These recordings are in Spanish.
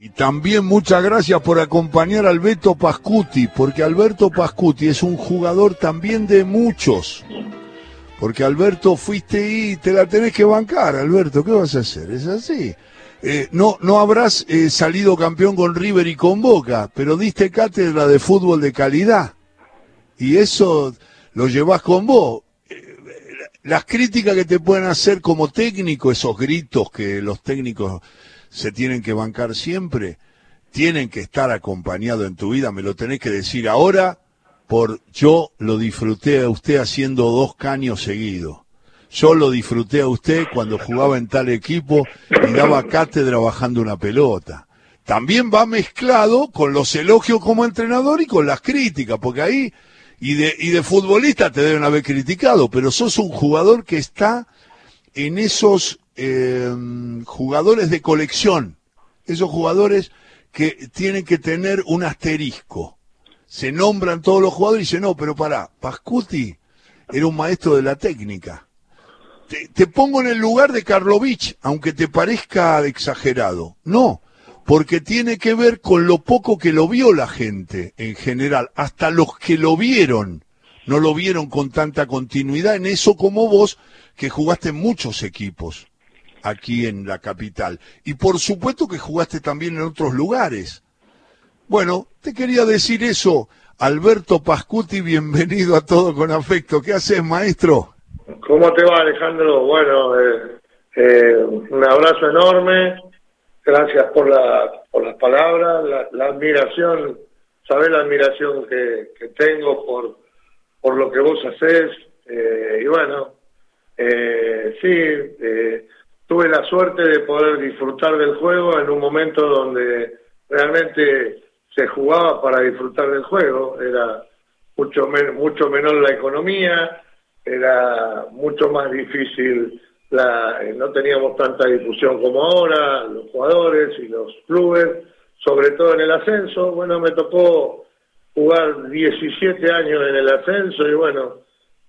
Y también muchas gracias por acompañar a Alberto Pascuti, porque Alberto Pascuti es un jugador también de muchos. Porque Alberto fuiste y te la tenés que bancar, Alberto, ¿qué vas a hacer? Es así. Eh, no, no habrás eh, salido campeón con River y con Boca, pero diste cátedra de fútbol de calidad. Y eso lo llevas con vos. Eh, las críticas que te pueden hacer como técnico, esos gritos que los técnicos se tienen que bancar siempre, tienen que estar acompañados en tu vida, me lo tenés que decir ahora, por yo lo disfruté a usted haciendo dos caños seguidos. Yo lo disfruté a usted cuando jugaba en tal equipo y daba cátedra bajando una pelota. También va mezclado con los elogios como entrenador y con las críticas, porque ahí, y de, y de futbolista te deben haber criticado, pero sos un jugador que está en esos eh, jugadores de colección, esos jugadores que tienen que tener un asterisco. Se nombran todos los jugadores y dicen, no, pero para, Pascuti era un maestro de la técnica. Te, te pongo en el lugar de Karlovich, aunque te parezca exagerado. No, porque tiene que ver con lo poco que lo vio la gente en general. Hasta los que lo vieron, no lo vieron con tanta continuidad en eso como vos, que jugaste en muchos equipos aquí en la capital. Y por supuesto que jugaste también en otros lugares. Bueno, te quería decir eso. Alberto Pascuti, bienvenido a todo con afecto. ¿Qué haces, maestro? ¿Cómo te va, Alejandro? Bueno, eh, eh, un abrazo enorme. Gracias por, la, por las palabras, la, admiración. Sabes la admiración que, tengo por, por lo que vos haces. Eh, y bueno, sí, tuve la suerte de poder disfrutar del juego en un momento donde realmente se jugaba para disfrutar del juego, era mucho, mucho menor la economía, era mucho más difícil, la, eh, no teníamos tanta difusión como ahora, los jugadores y los clubes, sobre todo en el ascenso, bueno, me tocó jugar 17 años en el ascenso y bueno,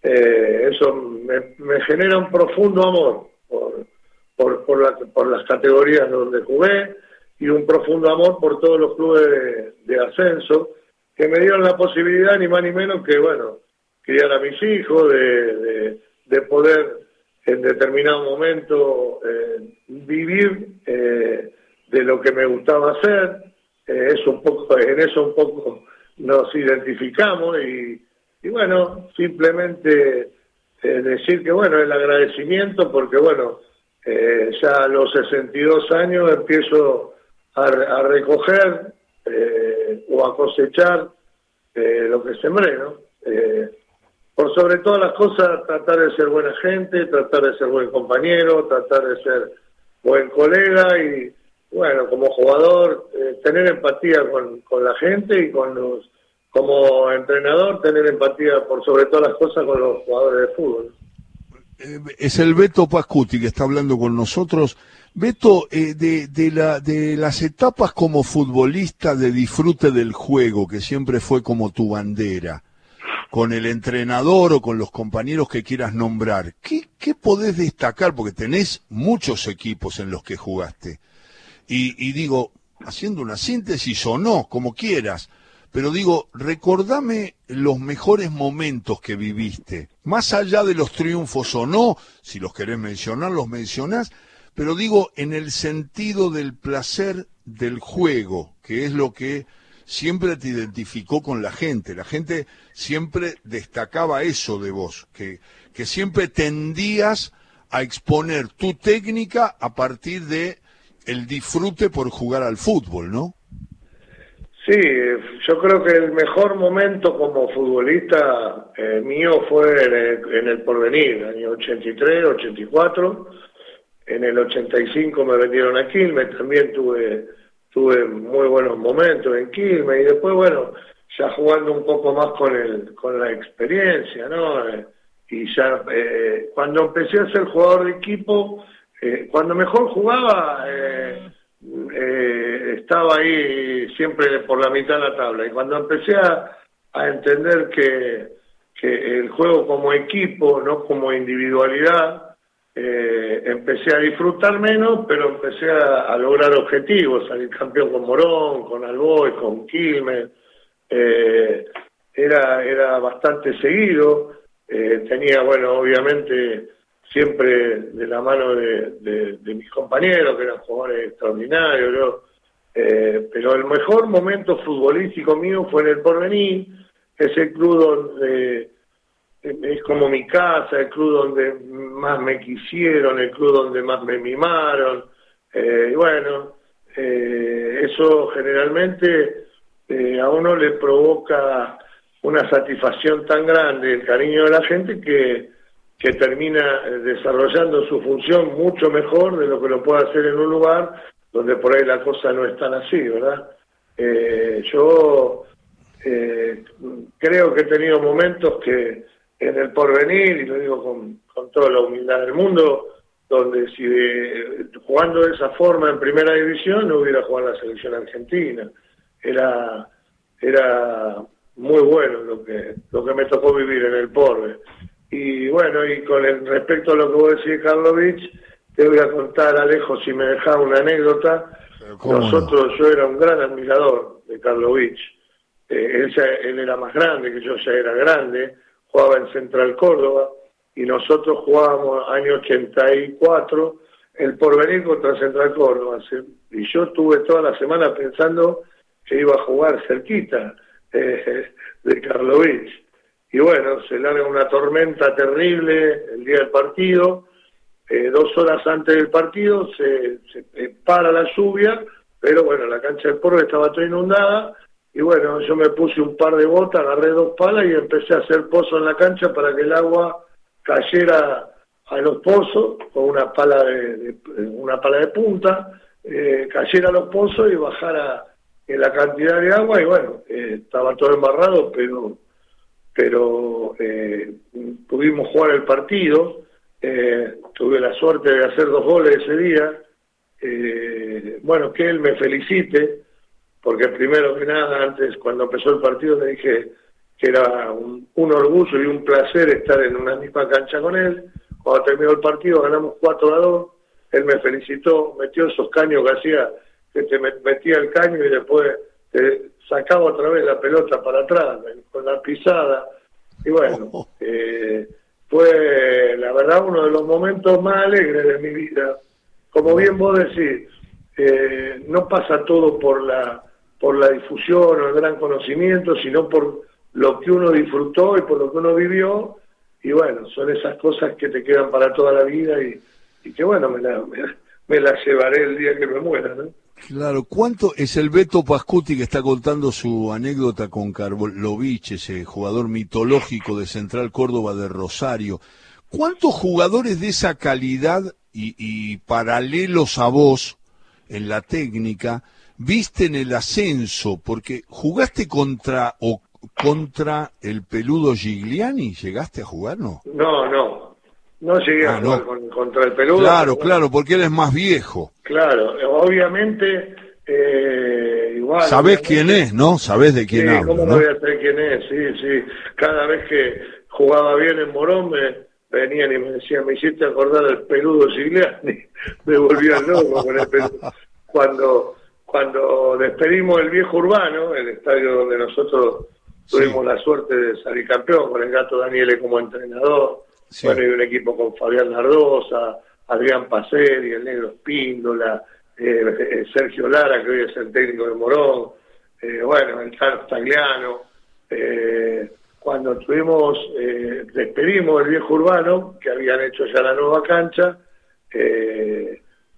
eh, eso me, me genera un profundo amor por, por, por, por las categorías donde jugué y un profundo amor por todos los clubes de, ascenso que me dieron la posibilidad, ni más ni menos que, bueno, criar a mis hijos, de, de, poder en determinado momento eh, vivir eh, de lo que me gustaba hacer. Eh, eso un poco, en eso un poco nos identificamos y, y bueno, simplemente decir que, bueno, el agradecimiento porque, bueno, eh, ya a los 62 años empiezo a, recoger eh, o a cosechar eh, lo que sembré, ¿no? por sobre todas las cosas, tratar de ser buena gente, tratar de ser buen compañero, tratar de ser buen colega y, bueno, como jugador, tener empatía con, con la gente y con los, como entrenador, tener empatía por sobre todas las cosas con los jugadores de fútbol. Eh, es el Beto Pascuti que está hablando con nosotros. Beto, eh, de, de, la, de las etapas como futbolista de disfrute del juego, que siempre fue como tu bandera, con el entrenador o con los compañeros que quieras nombrar, ¿qué, qué podés destacar? Porque tenés muchos equipos en los que jugaste. Y digo, haciendo una síntesis o no, como quieras, pero digo, recordame los mejores momentos que viviste, más allá de los triunfos o no, si los querés mencionar, los mencionás, pero digo en el sentido del placer del juego, que es lo que siempre te identificó con la gente. La gente siempre destacaba eso de vos, que, que siempre tendías a exponer tu técnica a partir de el disfrute por jugar al fútbol, ¿no? Sí, yo creo que el mejor momento como futbolista eh, mío fue en el, en el porvenir, año 83, 84. En el 85 me vendieron a Quilmes, también tuve, tuve muy buenos momentos en Quilmes y después, bueno, ya jugando un poco más con, el, con la experiencia, ¿no? Eh, y ya eh, cuando empecé a ser jugador de equipo, cuando mejor jugaba, eh, estaba ahí siempre por la mitad de la tabla. Y cuando empecé a, entender que, el juego como equipo, no como individualidad, eh, empecé a disfrutar menos, pero empecé a, lograr objetivos, salir campeón con Morón, con Alboy, con Quilmes, eh, era, era bastante seguido, eh, tenía, bueno, obviamente siempre de la mano de, mis compañeros, que eran jugadores extraordinarios, pero el mejor momento futbolístico mío fue en el Porvenir, ese club donde es como mi casa, el club donde más me quisieron, el club donde más me mimaron. Eh, bueno, eh, eso generalmente eh, a uno le provoca una satisfacción tan grande, el cariño de la gente, que, que termina desarrollando su función mucho mejor de lo que lo puede hacer en un lugar donde por ahí la cosa no es tan así, ¿verdad? yo creo que he tenido momentos que en el porvenir, y lo digo con, toda la humildad del mundo, donde si jugando de esa forma en primera división no hubiera jugado la selección argentina. Era, era muy bueno lo que, lo que me tocó vivir en el porve. Y bueno, y con el, respecto a lo que vos decís, Karlovich, te voy a contar, Alejo, si me dejaba una anécdota. Nosotros, yo era un gran admirador de Karlovich. Eh, él, él era más grande, que yo ya era grande jugaba en Central Córdoba y nosotros jugábamos año 84 el porvenir contra Central Córdoba. Y yo estuve toda la semana pensando que iba a jugar cerquita eh, de Karlovich. Y bueno, se larga una tormenta terrible el día del partido. Eh, dos horas antes del partido se, se para la lluvia, pero bueno, la cancha del Porve estaba toda inundada y bueno, yo me puse un par de botas, agarré dos palas y empecé a hacer pozo en la cancha para que el agua cayera a los pozos con una pala de, una pala de punta, eh, cayera a los pozos y bajara en la cantidad de agua y bueno, eh, estaba todo embarrado, pero pero eh, pudimos jugar el partido, tuve la suerte de hacer dos goles ese día, bueno, que él me felicite, porque primero que nada, antes cuando empezó el partido le dije que era un, orgullo y un placer estar en una misma cancha con él. Cuando terminó el partido ganamos 4 a 2, él me felicitó, metió esos caños que hacía, que te metía el caño y después te sacaba otra vez la pelota para atrás, con la pisada. Y bueno, eh, fue la verdad uno de los momentos más alegres de mi vida. Como bien vos decís, eh, no pasa todo por la por la difusión o el gran conocimiento, sino por lo que uno disfrutó y por lo que uno vivió. Y bueno, son esas cosas que te quedan para toda la vida y, que bueno, me las me, la llevaré el día que me muera, ¿no? Claro, ¿cuánto es el Beto Pascuti que está contando su anécdota con Karlovich, ese jugador mitológico de Central Córdoba de Rosario? ¿Cuántos jugadores de esa calidad y, y paralelos a vos en la técnica viste en el ascenso, porque jugaste contra o contra el peludo Gigliani, ¿llegaste a jugar, no? No, no, no llegué a ah, jugar contra el peludo. Claro, claro, porque él es más viejo. Claro, obviamente, eh, igual. Sabés quién es, ¿no? Sabés de quién sí, hablo, ¿cómo no voy a saber quién es? Sí, sí, cada vez que jugaba bien en Morón me venían y me decían, me hiciste acordar al peludo Gigliani, me volvía loco con el peludo. Cuando cuando despedimos el viejo urbano, el estadio donde nosotros tuvimos la suerte de salir campeón, con el gato Daniele como entrenador, bueno, y un equipo con Fabián Nardosa, Adrián Paceri, el negro Espíndola, eh, eh, Sergio Lara, que hoy es el técnico de Morón, eh, bueno, el Carlos Tagliano, cuando tuvimos, despedimos el viejo urbano, que habían hecho ya la nueva cancha,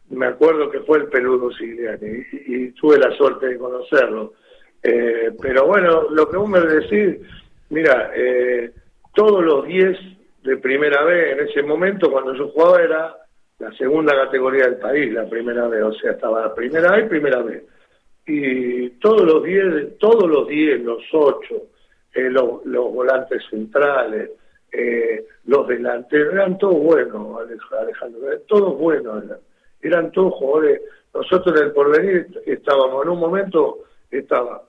me acuerdo que fue el peludo Sigliani y, tuve la suerte de conocerlo. Pero bueno, lo que vos me decís, mira, todos los 10 de primera vez en ese momento cuando yo jugaba era la segunda categoría del país, la primera vez, o sea, estaba la primera vez y primera vez. Y todos los 10, todos los 10, los 8, eh, los, los, volantes centrales, los delanteros, eran todos buenos, Alejandro, todos buenos eran eran todos jugadores. Nosotros en el porvenir estábamos, en un momento estaba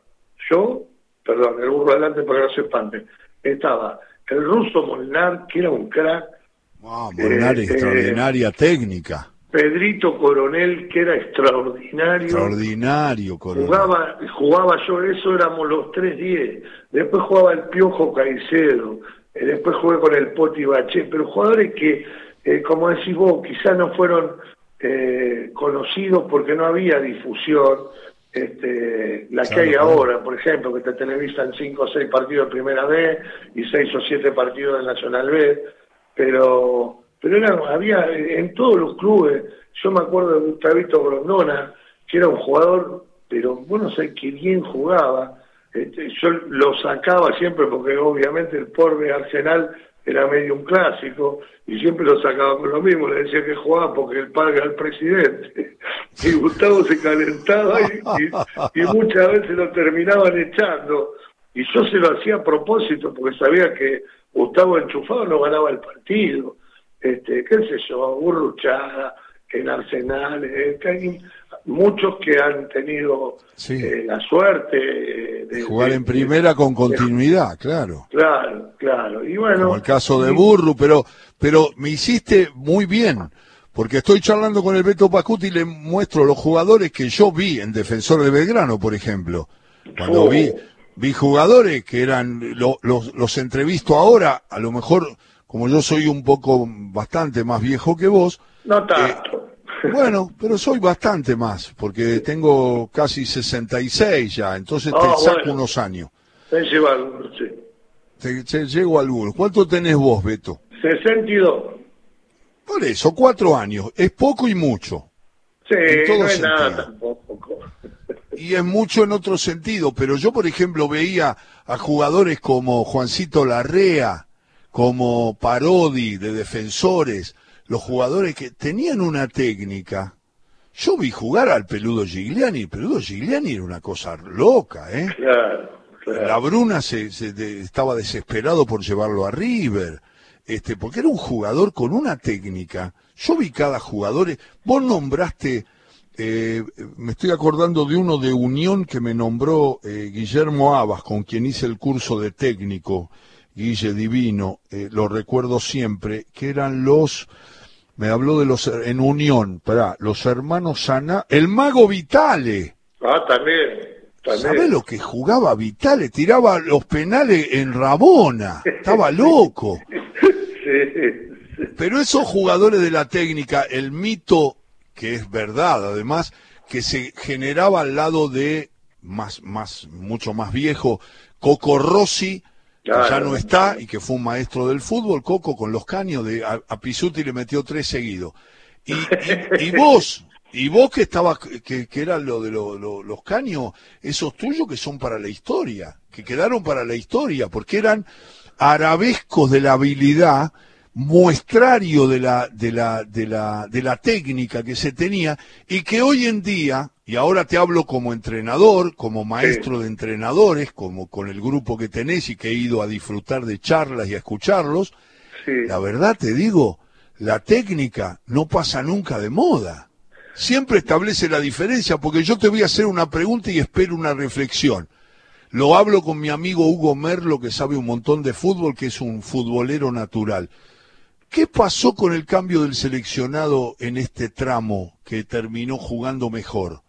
yo, perdón, el burro adelante para que no se espante, estaba el ruso Molnar, que era un crack, Ah, Molnari, Este, extraordinaria técnica. Pedrito Coronel, que era extraordinario. Extraordinario, Coronel. Jugaba, jugaba yo, eso éramos los 3-10. Después jugaba el Piojo Caicedo. eh, después jugué con el Poti Baché. Pero jugadores que, eh, como decís vos, quizás no fueron eh, conocidos porque no había difusión. Este, la que hay ahora, por ejemplo, que te televisan 5 o 6 partidos de Primera B y 6 o 7 partidos de Nacional B. Pero pero era, había en todos los clubes, yo me acuerdo de Gustavito Grondona, que era un jugador, pero bueno, sé que bien jugaba, Este, yo lo sacaba siempre porque obviamente el pobre Arsenal era medio un clásico y siempre lo sacaba con lo mismo, le decía que jugaba porque padre era el presidente. Y Gustavo se calentaba y, muchas veces lo terminaban echando. Y yo se lo hacía a propósito porque sabía que Gustavo enchufado no ganaba el partido. Este, qué sé yo, Burruchaga, en Arsenal, eh, hay muchos que han tenido Sí. eh, la suerte eh, de Jugar de- en primera con continuidad, claro. Claro, claro. Y bueno, Como el caso de y- Burru, pero, pero me hiciste muy bien, porque estoy charlando con el Beto Pascuti y le muestro los jugadores que yo vi en Defensor de Belgrano, por ejemplo. Cuando Oh. vi, vi jugadores que eran, lo- los, los entrevisto ahora, a lo mejor, como yo soy un poco bastante más viejo que vos, No tanto. Bueno, pero soy bastante más, porque tengo casi 66 ya, entonces te Ah, saco bueno. unos años. Me lleva algunos, sí. Te, te llego a algunos. ¿Cuánto tenés vos, Beto? 62. Por eso, cuatro años. Es poco y mucho. Sí, no es nada tampoco. Y es mucho en otro sentido. Pero yo, por ejemplo, veía a jugadores como Juancito Larrea, como Parodi de defensores, los jugadores que tenían una técnica. Yo vi jugar al peludo Gigliani. El peludo Gigliani era una cosa loca, ¿eh? Claro, claro. La Bruna se, se- de- estaba desesperado por llevarlo a River, este, porque era un jugador con una técnica. Yo vi cada jugador. Vos nombraste, eh, me estoy acordando de uno de Unión que me nombró eh, Guillermo Abas, con quien hice el curso de técnico, Guille Divino, eh, lo recuerdo siempre, que eran los, me habló de los, en Unión, pará, los hermanos Sana, el mago Vitale. Ah, también. también. ¿Sabés lo que jugaba Vitale? Tiraba los penales en Rabona. Estaba loco. Sí, Pero esos jugadores de la técnica, el mito, que es verdad además, que se generaba al lado de, más, más, mucho más viejo, Coco Rossi, que ya no está y que fue un maestro del fútbol, Coco con los caños, de, a, a Pisuti le metió tres seguidos. Y, y, y vos, y vos que estabas, que, que era lo de lo- lo- los caños, esos tuyos que son para la historia, que quedaron para la historia, porque eran arabescos de la habilidad, muestrario de la, de la, de la, de la técnica que se tenía, y que hoy en día, y ahora te hablo como entrenador, como maestro de entrenadores, como con el grupo que tenés y que he ido a disfrutar de charlas y a escucharlos, sí. la verdad te digo, la técnica no pasa nunca de moda. Siempre establece la diferencia, porque yo te voy a hacer una pregunta y espero una reflexión. Lo hablo con mi amigo Hugo Merlo, que sabe un montón de fútbol, que es un futbolero natural. ¿Qué pasó con el cambio del seleccionado en este tramo que terminó jugando mejor?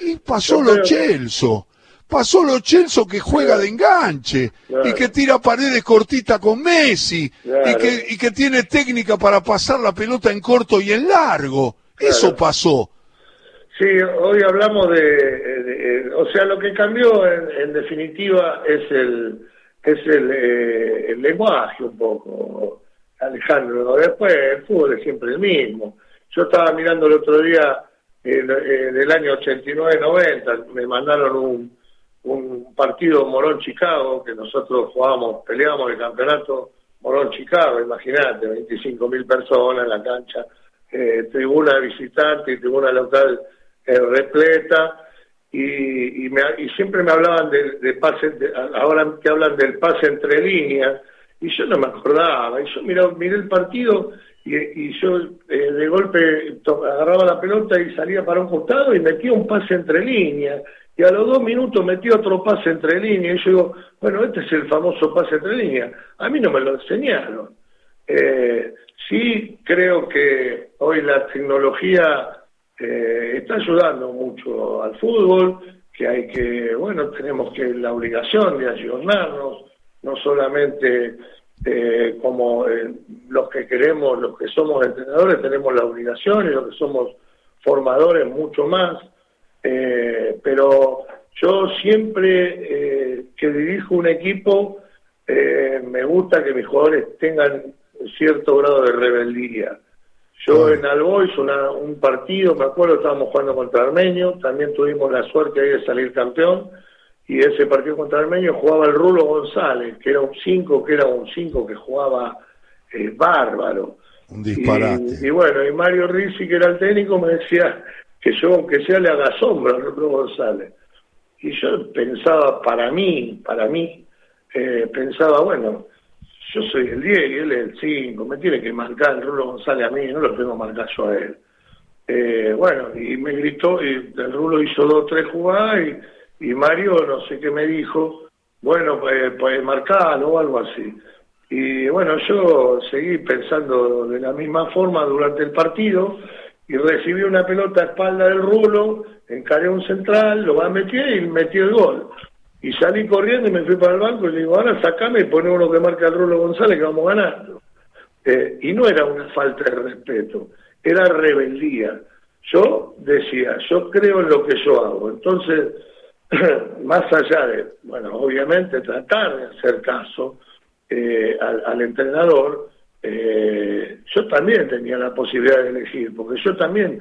Y pasó lo Chelso. Pasó lo Chelso que juega de enganche Claro. y que tira paredes cortitas con Messi y, que, y que tiene técnica para pasar la pelota en corto y en largo. Eso pasó. Sí, hoy hablamos de, de- o sea, lo que cambió en, en definitiva es el es el, eh, el lenguaje un poco, Alejandro. Después el fútbol es siempre el mismo. Yo estaba mirando el otro día el, el- el año 89-90, me mandaron un, un partido Morón-Chicago, que nosotros jugábamos, peleábamos el campeonato Morón-Chicago, imagínate, 25 mil personas en la cancha, eh, tribuna de visitantes y tribuna local eh, repleta, y, y, me- y siempre me hablaban de, de pase, de- ahora que hablan del pase entre líneas, y yo no me acordaba, y yo miré, miré el partido y, yo eh, de golpe agarraba la pelota y salía para un costado y metía un pase entre líneas, y a los dos minutos metí otro pase entre líneas, y yo digo, bueno, este es el famoso pase entre líneas, a mí no me lo enseñaron. Eh, sí creo que hoy la tecnología eh, está ayudando mucho al fútbol, que hay que, bueno, tenemos que la obligación de ayudarnos, no solamente eh, como los que queremos, los que somos entrenadores, tenemos la obligación y los que somos formadores mucho más, pero yo siempre que dirijo un equipo, me gusta que mis jugadores tengan cierto grado de rebeldía. Yo en Albois, un partido, me acuerdo, estábamos jugando contra Armenio, también tuvimos la suerte ahí de salir campeón, y ese partido contra Armenio jugaba el Rulo González, que era un 5, que era un 5 que jugaba eh, bárbaro. Un disparate. Y, bueno, y Mario Rizzi, que era el técnico, me decía que yo, aunque sea, le haga sombra al Rulo González. Y yo pensaba, para mí, para mí, eh, pensaba, bueno, yo soy el 10 y él es el 5, me tiene que marcar el Rulo González a mí, no lo tengo marcar yo a él. Eh, bueno, y me gritó, y el Rulo hizo dos tres jugadas y, y Mario no sé qué me dijo, bueno, pues, pues marcarlo o algo así. Y bueno, yo seguí pensando de la misma forma durante el partido y recibí una pelota a espalda del Rulo, encaré un central, lo va a meter y metí el gol. Y salí corriendo y me fui para el banco y le digo, ahora sacame y pone uno que marca el Rulo González que vamos ganando. Eh, y no era una falta de respeto, era rebeldía. Yo decía, yo creo en lo que yo hago. Entonces, más allá de, bueno, obviamente tratar de hacer caso eh, al, entrenador, eh, yo también tenía la posibilidad de elegir, porque yo también,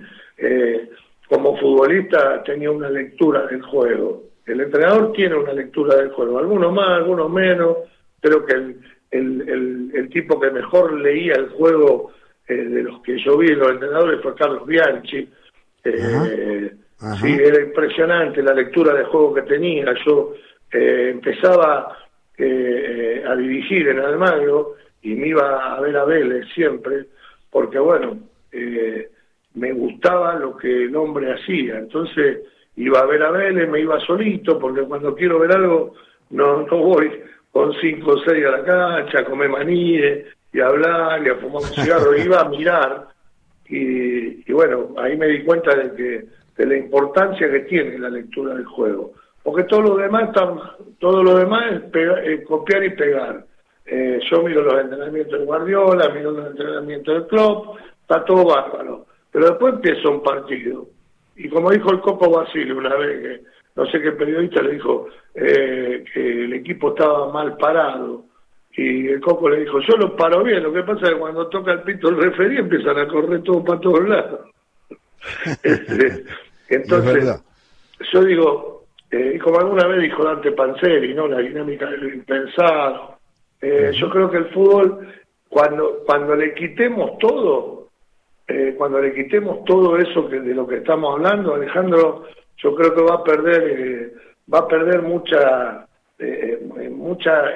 como futbolista, tenía una lectura del juego. El entrenador tiene una lectura del juego, algunos más, algunos menos. Creo que el, el, el, tipo que mejor leía el juego eh, de los que yo vi, los entrenadores, fue Carlos Bianchi. Eh, Sí, era impresionante la lectura de juego que tenía. Yo eh, empezaba eh, a dirigir en Almagro y me iba a ver a Vélez siempre, porque bueno, me gustaba lo que el hombre hacía. Entonces, iba a ver a Vélez, me iba solito, porque cuando quiero ver algo no, no voy con cinco o seis a la cancha, a comer maníes y a hablar y a fumar un cigarro, iba a mirar y, bueno, ahí me di cuenta de que de la importancia que tiene la lectura del juego, porque todo lo demás todo lo demás es, copiar y pegar. Eh, yo miro los entrenamientos de Guardiola, miro los entrenamientos del club, está todo bárbaro, pero después empieza un partido y como dijo el Coco Basile una vez, que no sé qué periodista le dijo eh, que el equipo estaba mal parado, y el Coco le dijo, yo lo paro bien, lo que pasa es que cuando toca el pito el referí empiezan a correr todo para todos lados. Este, entonces, yo digo, eh, como alguna vez dijo Dante Panzeri, ¿no? la dinámica de lo impensado, eh, yo creo que el fútbol, cuando, cuando le quitemos todo, eh, cuando le quitemos todo eso que, de lo que estamos hablando, Alejandro, yo creo que va a perder, eh, va a perder mucha, eh, mucha,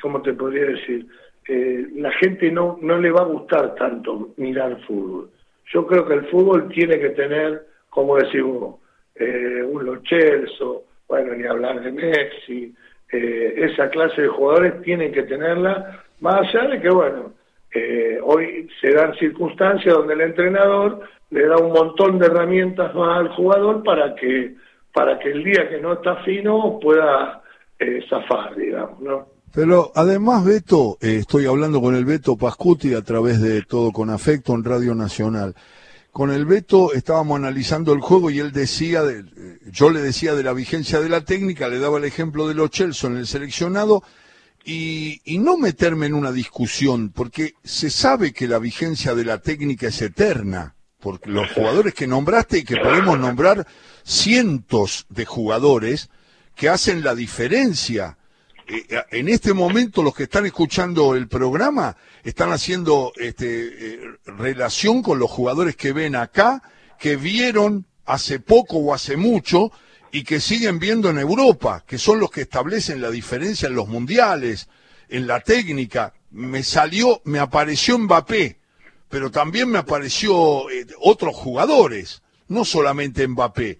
¿cómo te podría decir? la gente no, no le va a gustar tanto mirar fútbol. Yo creo que el fútbol tiene que tener, como decimos, un Lochelso, bueno, ni hablar de Messi, esa clase de jugadores tienen que tenerla, más allá de que, bueno, eh, hoy se dan circunstancias donde el entrenador le da un montón de herramientas más al jugador para que para que el día que no está fino pueda eh, zafar, digamos, ¿no? Pero además, Beto, eh, estoy hablando con el Beto Pascuti a través de Todo con Afecto en Radio Nacional. Con el Beto estábamos analizando el juego y él decía, de, yo le decía de la vigencia de la técnica, le daba el ejemplo de los Chelsea en el seleccionado y, no meterme en una discusión, porque se sabe que la vigencia de la técnica es eterna, porque los jugadores que nombraste y que podemos nombrar cientos de jugadores que hacen la diferencia. Eh, en este momento los que están escuchando el programa están haciendo este, eh, relación con los jugadores que ven acá, que vieron hace poco o hace mucho y que siguen viendo en Europa, que son los que establecen la diferencia en los mundiales, en la técnica. Me salió, me apareció Mbappé, pero también me apareció eh, otros jugadores, no solamente Mbappé,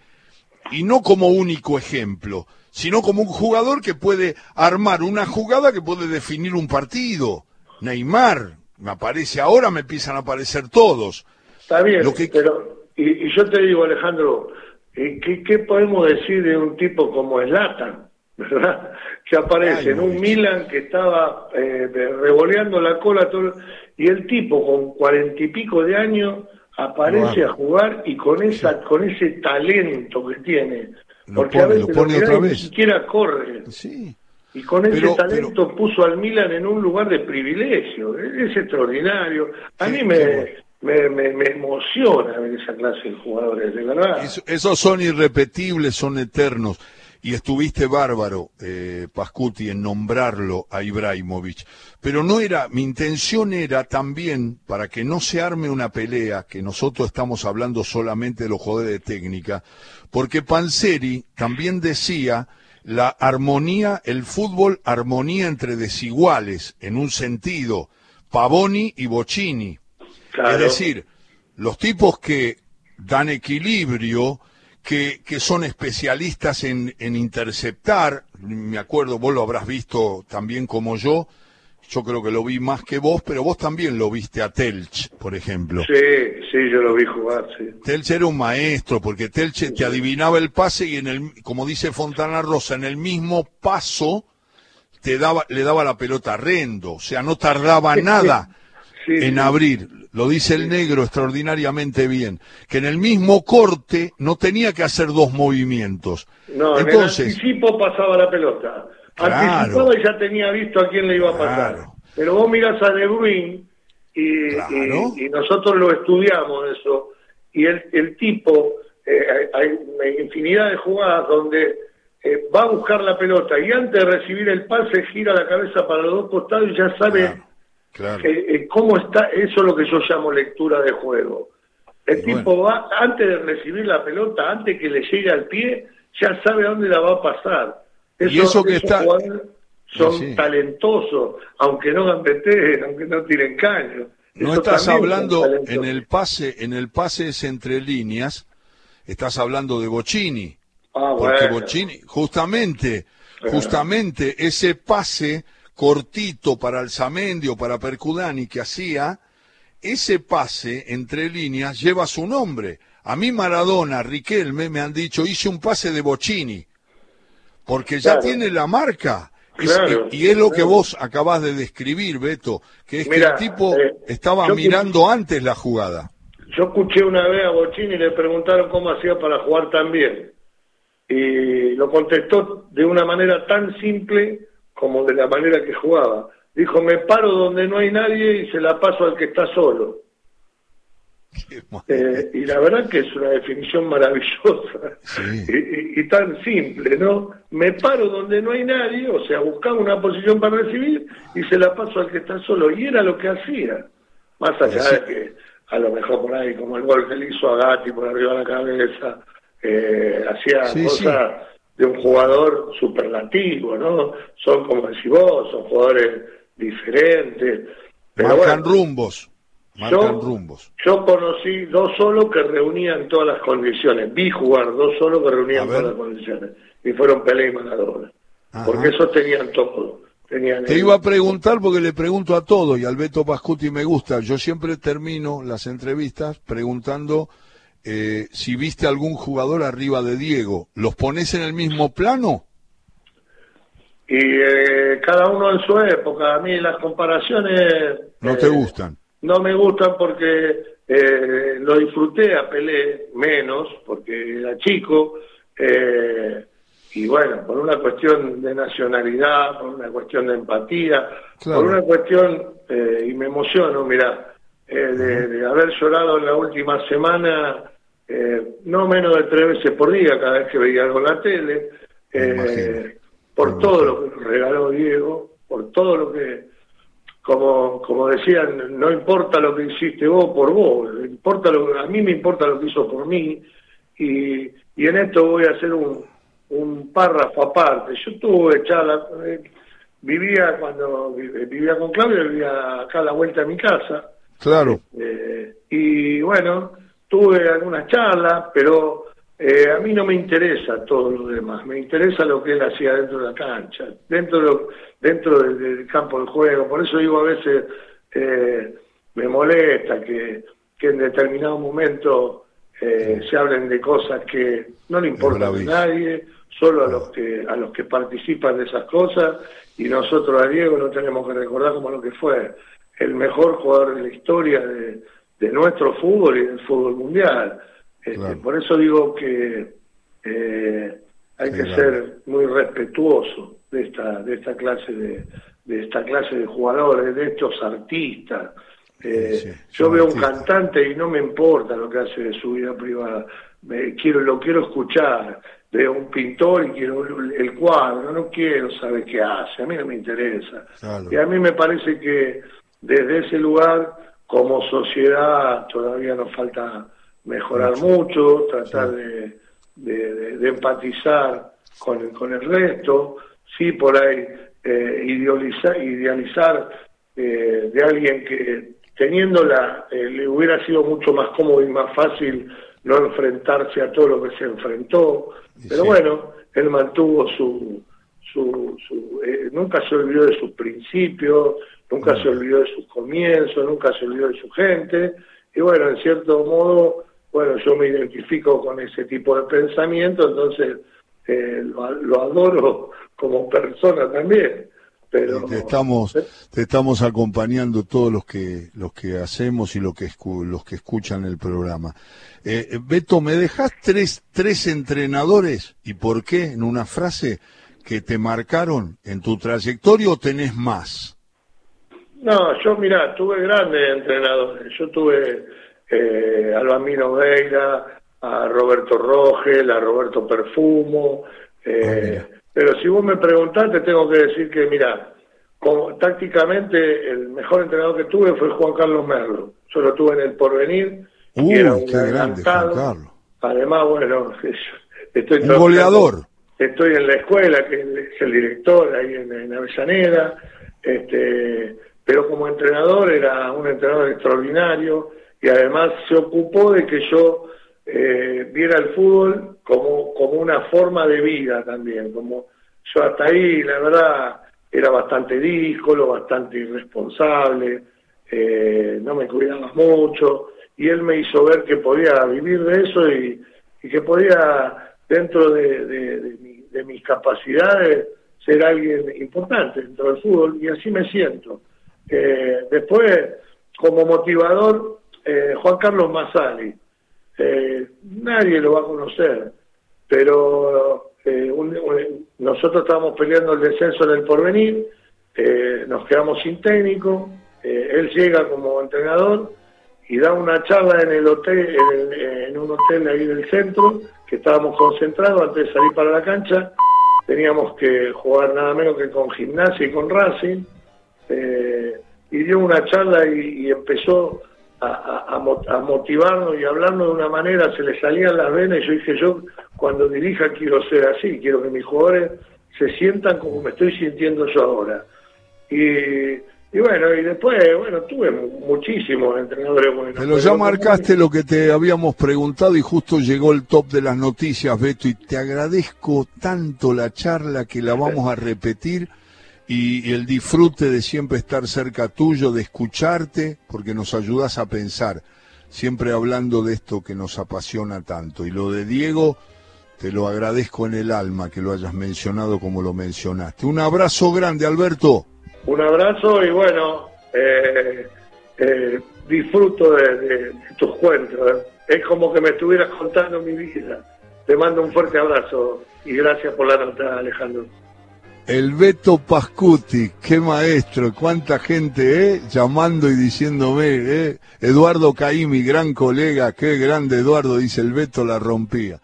y no como único ejemplo, sino como un jugador que puede armar una jugada que puede definir un partido. Neymar, me aparece ahora, me empiezan a aparecer todos. Está bien, pero y, yo te digo, Alejandro, eh, ¿qué, ¿qué, podemos decir de un tipo como Zlatan, verdad? Que aparece en un Milan que estaba eh, revoleando la cola todo, y el tipo con cuarenta y pico de años aparece a jugar y con esa con ese talento que tiene porque a veces ni siquiera corre. Sí. y con ese talento puso al Milan en un lugar de privilegio. Es, extraordinario. A mí me, me, me, emociona ver esa clase de jugadores de verdad. Esos son irrepetibles son eternos y estuviste bárbaro, eh, Pascuti, en nombrarlo a Ibrahimovic. Pero no era, mi intención era también, para que no se arme una pelea, que nosotros estamos hablando solamente de los jugadores de técnica, porque Panzeri también decía la armonía, el fútbol, armonía entre desiguales, en un sentido, Pavoni y Bocini. Es decir, los tipos que dan equilibrio, que, que son especialistas en, en, interceptar, me acuerdo, vos lo habrás visto también como yo, yo creo que lo vi más que vos, pero vos también lo viste a Telch, por ejemplo. Sí, sí, yo lo vi jugar, sí. Telch era un maestro, porque Telch te adivinaba el pase y en el, como dice Fontana Rosa, en el mismo paso te daba, le daba la pelota a Rendo, o sea, no tardaba nada en abrir lo dice el negro extraordinariamente bien, que en el mismo corte no tenía que hacer dos movimientos. No, Entonces, en el anticipo pasaba la pelota. Anticipaba y ya tenía visto a quién le iba a pasar. Pero vos miras a De Bruyne y, nosotros lo estudiamos eso, y el, el tipo, eh, hay, infinidad de jugadas donde eh, va a buscar la pelota y antes de recibir el pase gira la cabeza para los dos costados y ya sabe eh, eh, ¿Cómo está? Eso es lo que yo llamo lectura de juego. El tipo va, antes de recibir la pelota, antes que le llegue al pie, ya sabe a dónde la va a pasar. y eso que está... Son talentosos, aunque no gambeten, aunque no tiren caño. No estás hablando en el pase, en el pase es entre líneas, estás hablando de Bocini. Ah, porque Bocini, justamente, justamente ese pase cortito para Alzamendi o para Percudani que hacía, ese pase entre líneas lleva su nombre. A mí Maradona, Riquelme me han dicho, hice un pase de Bocini, porque ya tiene la marca. y, es lo que vos acabás de describir, Beto, que es que el tipo eh, estaba mirando antes la jugada. Yo escuché una vez a Bocini y le preguntaron cómo hacía para jugar tan bien. Y lo contestó de una manera tan simple como de la manera que jugaba. Dijo, me paro donde no hay nadie y se la paso al que está solo. Eh, y la verdad que es una definición maravillosa y, tan simple, ¿no? Me paro donde no hay nadie, o sea, buscaba una posición para recibir y se la paso al que está solo. Y era lo que hacía. Más allá de que a lo mejor por ahí, como el gol que le hizo a Gatti por arriba de la cabeza, eh, hacía cosas de un jugador superlativo, ¿no? Son como decís vos, son jugadores diferentes. marcan rumbos. Marcan rumbos. Yo conocí dos solos que reunían todas las condiciones. Vi jugar dos solos que reunían todas las condiciones. Y fueron Pelé y Maradona. Porque esos tenían todo. Tenían Te iba a preguntar porque le pregunto a todos y al Beto Pascuti me gusta. Yo siempre termino las entrevistas preguntando eh, si viste algún jugador arriba de Diego, ¿los pones en el mismo plano? Y eh, cada uno en su época. A mí las comparaciones... ¿No te eh, gustan? No me gustan porque lo disfruté a Pelé menos, porque era chico. y bueno, por una cuestión de nacionalidad, por una cuestión de empatía, por una cuestión, y me emociono, mira, de, de, haber llorado en la última semana eh, no menos de tres veces por día cada vez que veía algo en la tele, eh, por todo lo que regaló Diego, por todo lo que, como, como decían, no importa lo que hiciste vos por vos, importa lo, a mí me importa lo que hizo por mí, y, y en esto voy a hacer un, un párrafo aparte. Yo tuve charla, eh, vivía cuando vivía con Claudia, vivía acá a la vuelta de mi casa. Claro. y bueno, tuve algunas charlas, pero eh, a mí no me interesa todo lo demás, me interesa lo que él hacía dentro de la cancha, dentro, dentro del, campo de juego, por eso digo a veces, eh, me molesta que, que en determinado momento eh, se hablen de cosas que no le importan a nadie, solo a los que a los que participan de esas cosas y nosotros a Diego no tenemos que recordar como lo que fue el mejor jugador de la historia de, nuestro fútbol y del fútbol mundial. Este, por eso digo que eh, hay que ser muy respetuoso de esta de esta clase de, de esta clase de jugadores, de estos artistas. Eh, yo veo un cantante y no me importa lo que hace de su vida privada. Me, quiero lo quiero escuchar. Veo un pintor y quiero el cuadro. No quiero saber qué hace. A mí no me interesa. Y a mí me parece que desde ese lugar, como sociedad, todavía nos falta mejorar mucho, tratar de, de, empatizar con, con el resto. Sí, por ahí eh, idealizar, idealizar eh, de alguien que teniéndola eh, le hubiera sido mucho más cómodo y más fácil no enfrentarse a todo lo que se enfrentó. Pero bueno, él mantuvo su... su, su eh, nunca se olvidó de sus principios, nunca se olvidó de sus comienzos, nunca se olvidó de su gente. Y bueno, en cierto modo, bueno, yo me identifico con ese tipo de pensamiento, entonces eh, lo, lo adoro como persona también te estamos te estamos acompañando todos los que los que hacemos y los que los que escuchan el programa. Eh, eh, Beto me dejas tres tres entrenadores y por qué en una frase que te marcaron en tu trayectoria o tenés más no yo mira tuve grandes entrenadores yo tuve eh, a Albamino Veira a Roberto Rogel a Roberto Perfumo eh, ah, pero si vos me preguntás, te tengo que decir que, mira, como, tácticamente el mejor entrenador que tuve fue Juan Carlos Merlo. Yo lo tuve en el porvenir. Uh, era un qué grande, Juan Carlos. Además, bueno, estoy un goleador. Estoy en la escuela, que es el director ahí en, Avellaneda. Este, pero como entrenador era un entrenador extraordinario y además se ocupó de que yo eh, viera el fútbol como, como una forma de vida también, como yo hasta ahí, la verdad, era bastante díscolo, bastante irresponsable, eh, no me cuidaba mucho, y él me hizo ver que podía vivir de eso y, que podía, dentro de, mis capacidades, ser alguien importante dentro del fútbol, y así me siento. Eh, después, como motivador, eh, Juan Carlos Mazzani, eh, nadie lo va a conocer, pero nosotros estábamos peleando el descenso en el porvenir, nos quedamos sin técnico, él llega como entrenador y da una charla en el hotel, en, un hotel ahí del centro, que estábamos concentrados antes de salir para la cancha, teníamos que jugar nada menos que con gimnasia y con Racing, y dio una charla y empezó a, motivarnos y hablarnos de una manera, se le salían las venas y yo dije, yo cuando dirija quiero ser así, quiero que mis jugadores se sientan como me estoy sintiendo yo ahora. Y, bueno, y después, bueno, tuve muchísimos entrenadores buenos. Pero ya marcaste lo que te habíamos preguntado y justo llegó el top de las noticias, Beto, y te agradezco tanto la charla que la vamos a repetir y, el disfrute de siempre estar cerca tuyo, de escucharte, porque nos ayudas a pensar, siempre hablando de esto que nos apasiona tanto. Y lo de Diego, te lo agradezco en el alma que lo hayas mencionado como lo mencionaste. Un abrazo grande, Alberto. Un abrazo y bueno, eh, eh, disfruto de, tus cuentos. ¿eh? Es como que me estuvieras contando mi vida. Te mando un fuerte abrazo y gracias por la nota, Alejandro. El Beto Pascuti, qué maestro, cuánta gente, ¿eh? Llamando y diciéndome, ¿eh? Eduardo Caí, mi gran colega, qué grande Eduardo, dice el Beto la rompía.